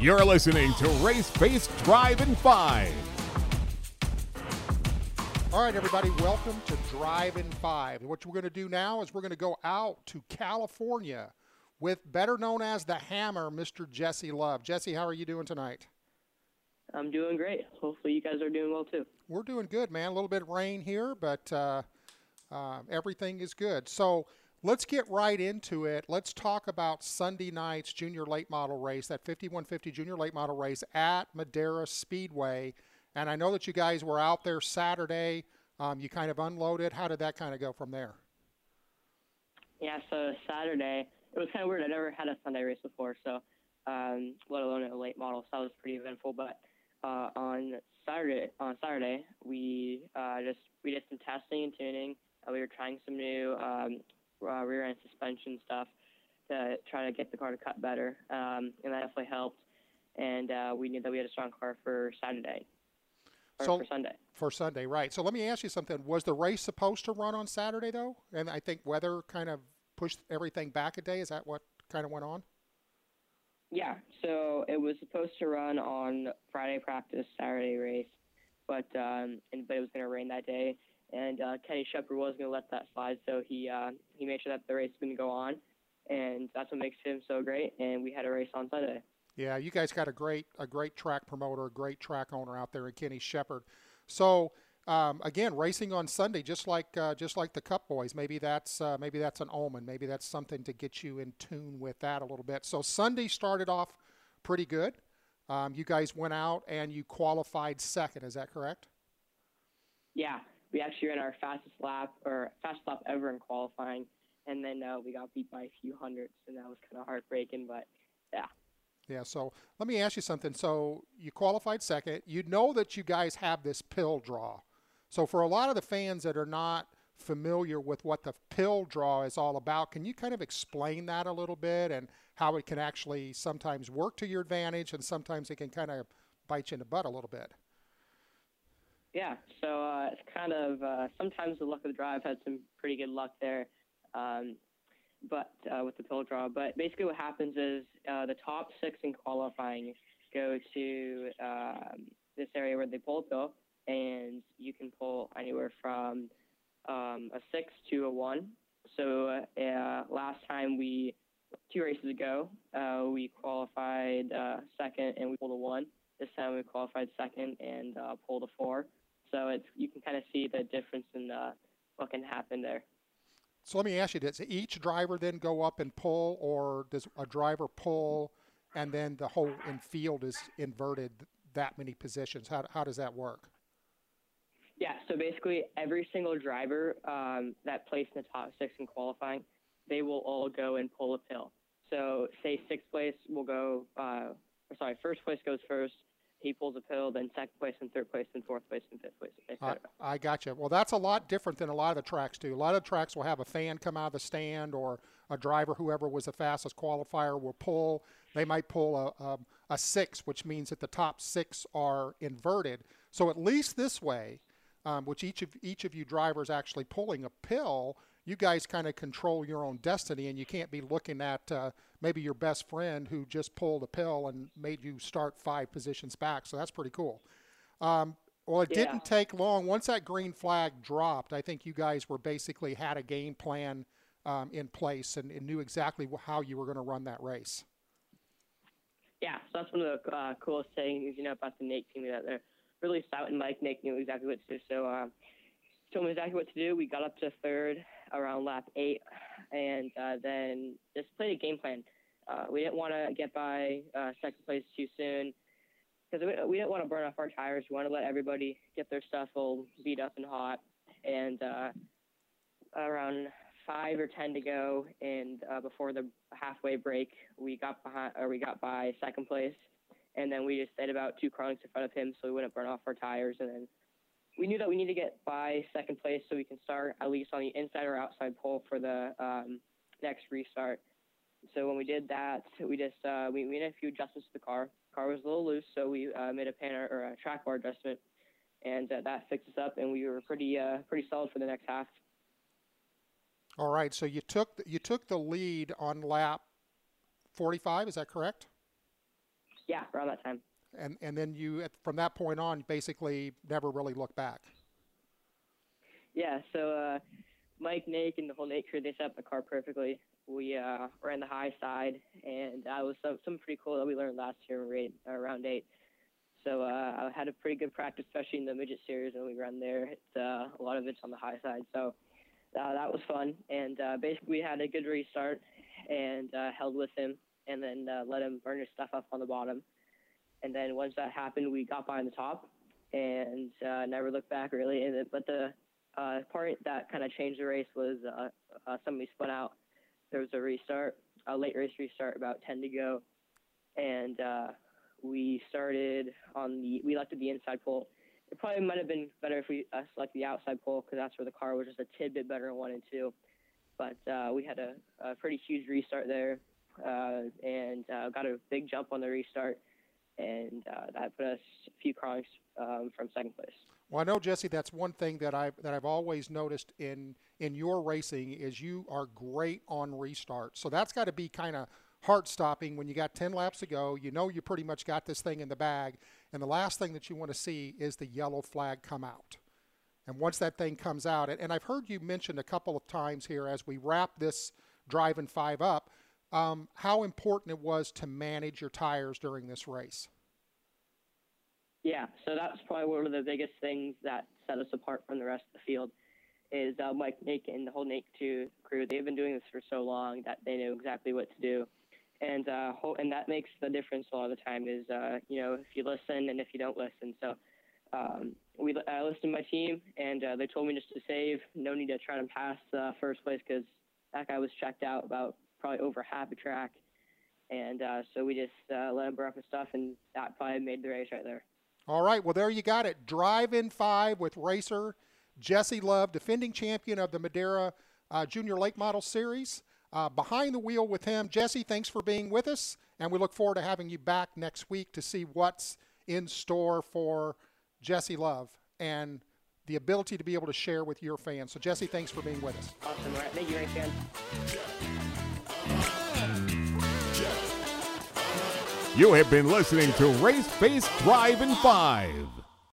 You're listening to Race Based Drive in 5. All right, everybody, welcome to Drive in 5. What we're going to do now is we're going to go out to California with better known as the Hammer, Mr. Jesse Love. Jesse, how are you doing tonight? I'm doing great. Hopefully, you guys are doing well too. We're doing good, man. A little bit of rain here, but uh, uh, everything is good. So let's get right into it. Let's talk about Sunday night's junior late model race, that 5150 junior late model race at Madera Speedway. And I know that you guys were out there Saturday. Um, you kind of unloaded. How did that kind of go from there? Yeah, so Saturday, it was kind of weird. I never had a Sunday race before, so um, let alone a late model, so that was pretty eventful. But uh, on Saturday, on Saturday, we uh, just we did some testing and tuning. Uh, we were trying some new um, uh, rear end suspension stuff to try to get the car to cut better, um, and that definitely helped. And uh, we knew that we had a strong car for Saturday. So- for Sunday. For Sunday, right. So let me ask you something. Was the race supposed to run on Saturday, though? And I think weather kind of pushed everything back a day. Is that what kind of went on? Yeah, so it was supposed to run on Friday practice, Saturday race, but um, and but it was going to rain that day, and uh, Kenny Shepard was going to let that slide, so he uh, he made sure that the race was going to go on, and that's what makes him so great. And we had a race on Sunday. Yeah, you guys got a great a great track promoter, a great track owner out there in Kenny Shepard. So um, again, racing on Sunday, just like uh, just like the Cup boys. Maybe that's uh, maybe that's an omen. Maybe that's something to get you in tune with that a little bit. So Sunday started off pretty good. Um, you guys went out and you qualified second. Is that correct? Yeah, we actually ran our fastest lap or fastest lap ever in qualifying, and then uh, we got beat by a few hundredths, and that was kind of heartbreaking. But yeah, Yeah, so let me ask you something. So you qualified second. You know that you guys have this pill draw. So for a lot of the fans that are not familiar with what the pill draw is all about, can you kind of explain that a little bit and how it can actually sometimes work to your advantage and sometimes it can kind of bite you in the butt a little bit? Yeah, so uh, it's kind of uh, sometimes the luck of the drive had some pretty good luck there, um, but uh, with the pill draw. But basically, what happens is uh, the top six in qualifying go to um, this area where they pull pill, and you can pull anywhere from um, a six to a one. So uh, last time we two races ago uh, we qualified uh, second and we pulled a one. This time we qualified second and uh, pulled a four. So it's you can kind of see the difference in uh, what can happen there. So let me ask you, does each driver then go up and pull or does a driver pull and then the whole in field is inverted that many positions? How, how does that work? Yeah, so basically every single driver um, that placed in the top six in qualifying, they will all go and pull a pill. So say sixth place will go, uh, sorry, first place goes first. He pulls a pill, then second place and third place and fourth place and fifth place, I, etc. I got you. Well, that's a lot different than a lot of the tracks do. A lot of the tracks will have a fan come out of the stand or a driver, whoever was the fastest qualifier, will pull. They might pull a, a, a six, which means that the top six are inverted. So at least this way, um, which each of each of you drivers actually pulling a pill, you guys kind of control your own destiny, and you can't be looking at uh, maybe your best friend who just pulled a pill and made you start five positions back. So that's pretty cool. Um, well, it Yeah. didn't take long. Once that green flag dropped, I think you guys were basically had a game plan um, in place and, and knew exactly how you were going to run that race. Yeah, so that's one of the uh, coolest things, you know, about the Nate team that they're really stout and Mike Nate knew exactly what to do. So uh, told me exactly what to do. We got up to third around lap eight, and uh, then just played a game plan. Uh, we didn't want to get by uh, second place too soon because we, we didn't want to burn off our tires. We wanted to let everybody get their stuff all beat up and hot. And uh, around five or ten to go, and uh, before the halfway break, we got behind, or we got by second place, and then we just stayed about two car in front of him, so we wouldn't burn off our tires. And then we knew that we need to get by second place so we can start at least on the inside or outside pole for the um, next restart. So when we did that, we just uh, we made a few adjustments to the car. The Car was a little loose, so we uh, made a pan or a track bar adjustment, and uh, that fixed us up, and we were pretty uh, pretty solid for the next half. All right, so you took you took the lead on lap 45. Is that correct? Yeah, around that time. And and then you from that point on basically never really look back. Yeah. So uh, Mike, Nate, and the whole Nate crew they set up the car perfectly. We uh, ran the high side, and that was some, pretty cool that we learned last year in uh, round eight. So uh, I had a pretty good practice, especially in the midget series when we ran there. It's, uh, a lot of it's on the high side, so uh, that was fun. And uh, basically, we had a good restart and uh, held with him, and then uh, let him burn his stuff up on the bottom. And then once that happened, we got behind the top and uh, never looked back really. And but the uh, part that kind of changed the race was uh, uh, somebody spun out. There was a restart, a late race restart, about 10 to go, and uh, we started on the. We elected the inside pole. It probably might have been better if we uh, selected the outside pole because that's where the car was just a tidbit better in one and two. But we had a, a pretty huge restart there, and got a big jump on the restart, and uh, that put us a few cars um, from second place. Well, I know Jesse. That's one thing that I've that I've always noticed in in your racing is you are great on restart. So that's got to be kind of heart stopping when you got 10 laps to go. You know you pretty much got this thing in the bag, and the last thing that you want to see is the yellow flag come out. And once that thing comes out, and I've heard you mention a couple of times here as we wrap this driving five up, um, how important it was to manage your tires during this race. Yeah, so that's probably one of the biggest things that set us apart from the rest of the field is uh, Mike Nake and the whole Nake 2 crew. They've been doing this for so long that they know exactly what to do. And uh, and that makes the difference a lot of the time is, uh, you know, if you listen and if you don't listen. So um, we I listened to my team, and uh, they told me just to save. No need to try to pass uh, first place because that guy was checked out about probably over half a track. And uh, so we just uh, let him burn up his stuff, and that probably made the race right there. All right, well, there you got it. Drive in five with racer Jesse Love, defending champion of the Madera uh, Junior Late Model Series. Uh, behind the wheel with him. Jesse, thanks for being with us, and we look forward to having you back next week to see what's in store for Jesse Love and the ability to be able to share with your fans. So, Jesse, thanks for being with us. Awesome. All right. Thank you, Ray You have been listening to Race Face Drive in 5.